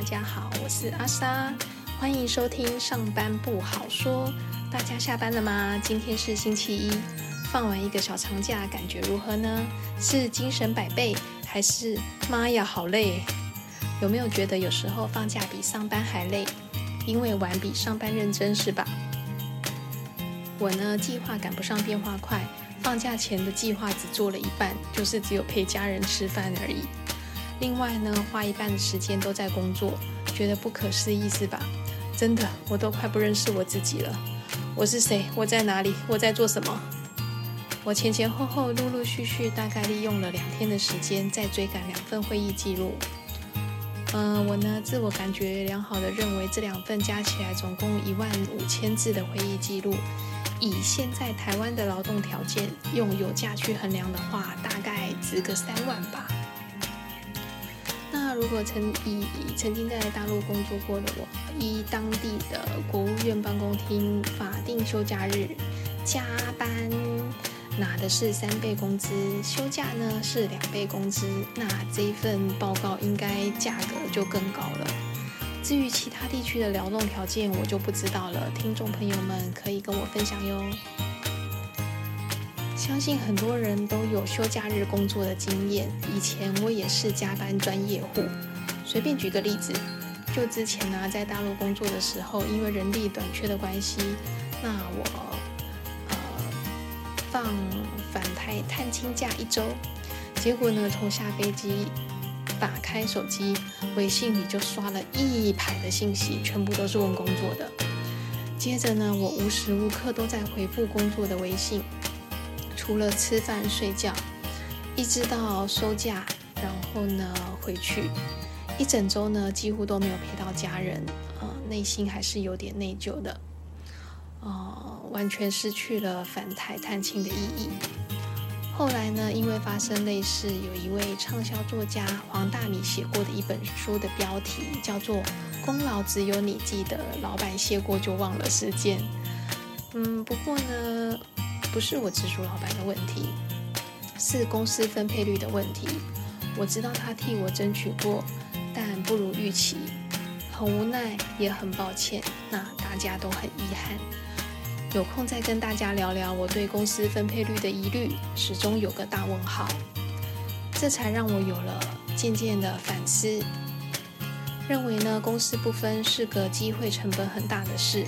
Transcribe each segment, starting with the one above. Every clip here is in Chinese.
大家好，我是阿莎，欢迎收听上班不好说。大家下班了吗？今天是星期一，放完一个小长假，感觉如何呢？是精神百倍，还是妈呀好累？有没有觉得有时候放假比上班还累？因为玩比上班认真是吧？我呢，计划赶不上变化快，放假前的计划只做了一半，就是只有陪家人吃饭而已。另外呢，花一半的时间都在工作，觉得不可思议是吧？真的，我都快不认识我自己了。我是谁？我在哪里？我在做什么？我前前后后、陆陆续续，大概利用了两天的时间，在追赶两份会议记录。嗯，我呢，自我感觉良好的认为，这两份加起来总共一万五千字的会议记录，以现在台湾的劳动条件，用油价去衡量的话，大概值个三万吧。那如果曾以曾经在大陆工作过的我，依当地的国务院办公厅法定休假日，加班拿的是三倍工资，休假呢是两倍工资，那这一份报告应该价格就更高了。至于其他地区的劳动条件，我就不知道了，听众朋友们可以跟我分享哟。相信很多人都有休假日工作的经验，以前我也是加班专业户。随便举个例子，就之前呢在大陆工作的时候，因为人力短缺的关系，那我呃放返台探亲假一周，结果呢从下飞机打开手机，微信里就刷了一排的信息，全部都是问工作的。接着呢，我无时无刻都在回复工作的微信。除了吃饭睡觉，一直到收假，然后呢回去，一整周呢几乎都没有陪到家人，呃，内心还是有点内疚的，呃，完全失去了返台探亲的意义。后来呢，因为发生类似有一位畅销作家黄大米写过的一本书的标题叫做《功劳只有你记得，老板谢过就忘了》事件，嗯，不过呢。不是我直属老板的问题，是公司分配率的问题。我知道他替我争取过，但不如预期，很无奈，也很抱歉。那大家都很遗憾。有空再跟大家聊聊我对公司分配率的疑虑，始终有个大问号。这才让我有了渐渐的反思，认为呢，公司不分是个机会成本很大的事。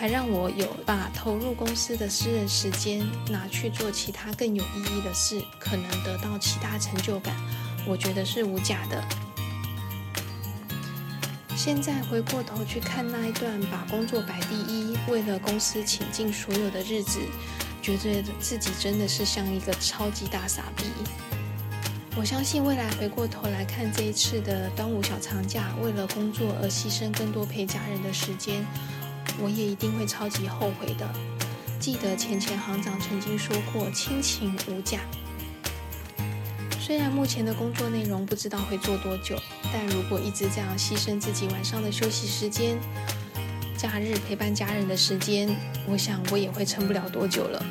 才让我有把投入公司的私人时间拿去做其他更有意义的事，可能得到其他成就感，我觉得是无价的。现在回过头去看那一段把工作摆第一，为了公司倾尽所有的日子，觉得自己真的是像一个超级大傻逼。我相信未来回过头来看这一次的端午小长假，为了工作而牺牲更多陪家人的时间。我也一定会超级后悔的。记得前前行长曾经说过“亲情无价”。虽然目前的工作内容不知道会做多久，但如果一直这样牺牲自己晚上的休息时间、假日陪伴家人的时间，我想我也会撑不了多久了。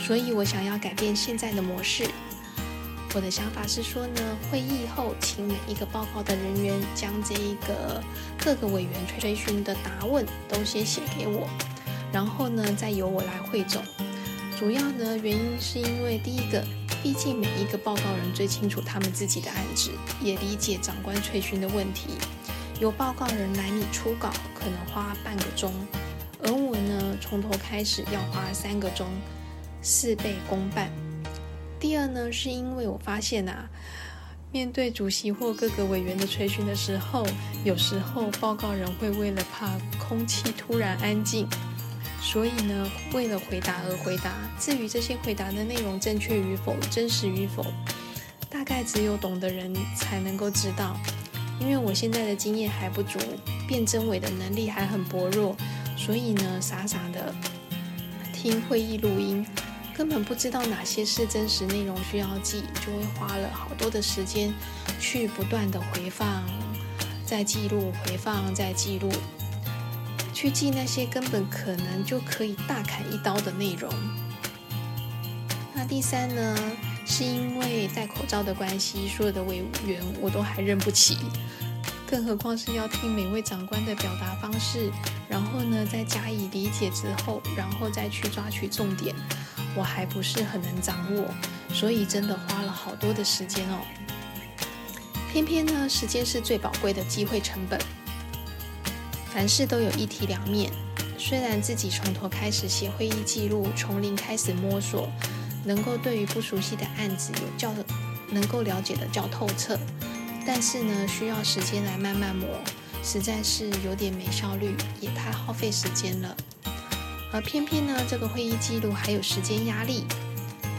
所以我想要改变现在的模式。我的想法是说呢，会议后请每一个报告的人员将这一个各个委员追询的答问都先写给我，然后呢再由我来汇总。主要呢原因是因为第一个，毕竟每一个报告人最清楚他们自己的案子，也理解长官催询的问题。由报告人来拟初稿可能花半个钟，而我呢从头开始要花三个钟，事倍功半。第二呢，是因为我发现啊，面对主席或各个委员的垂询的时候，有时候报告人会为了怕空气突然安静，所以呢，为了回答而回答。至于这些回答的内容正确与否、真实与否，大概只有懂的人才能够知道。因为我现在的经验还不足，辨真伪的能力还很薄弱，所以呢，傻傻的听会议录音。根本不知道哪些是真实内容需要记，就会花了好多的时间去不断的回放、再记录、回放、再记录，去记那些根本可能就可以大砍一刀的内容。那第三呢，是因为戴口罩的关系，所有的委员我都还认不起。更何况是要听每位长官的表达方式，然后呢再加以理解之后，然后再去抓取重点，我还不是很能掌握，所以真的花了好多的时间哦。偏偏呢，时间是最宝贵的机会成本。凡事都有一体两面，虽然自己从头开始写会议记录，从零开始摸索，能够对于不熟悉的案子有较能够了解的较透彻，但是呢，需要时间来慢慢磨，实在是有点没效率，也太耗费时间了。而偏偏呢，这个会议记录还有时间压力。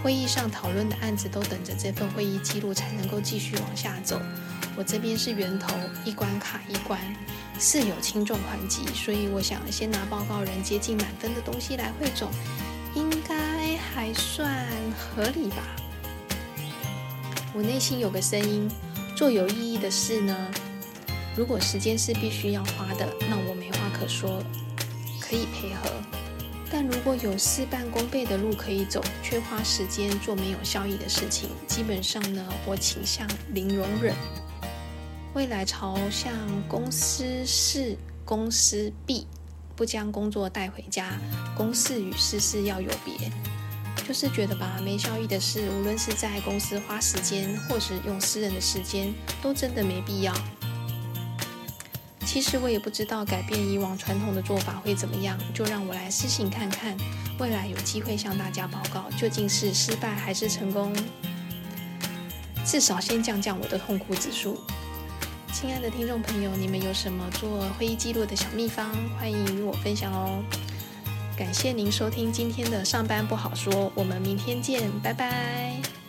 会议上讨论的案子都等着这份会议记录才能够继续往下走。我这边是源头，一关卡一关，是有轻重缓急，所以我想先拿报告人接近满分的东西来汇总，应该还算合理吧。我内心有个声音：做有意义的事呢，如果时间是必须要花的，那我没话可说，可以配合。但如果有事半功倍的路可以走，却花时间做没有效益的事情，基本上呢，我倾向零容忍。未来朝向公司事、公司必，不将工作带回家，公事与私事要有别。就是觉得吧，没效益的事，无论是在公司花时间，或是用私人的时间，都真的没必要。其实我也不知道改变以往传统的做法会怎么样，就让我来试行看看，未来有机会向大家报告究竟是失败还是成功，至少先降降我的痛苦指数。亲爱的听众朋友，你们有什么做会议记录的小秘方，欢迎与我分享哦。感谢您收听今天的上班不好说，我们明天见，拜拜。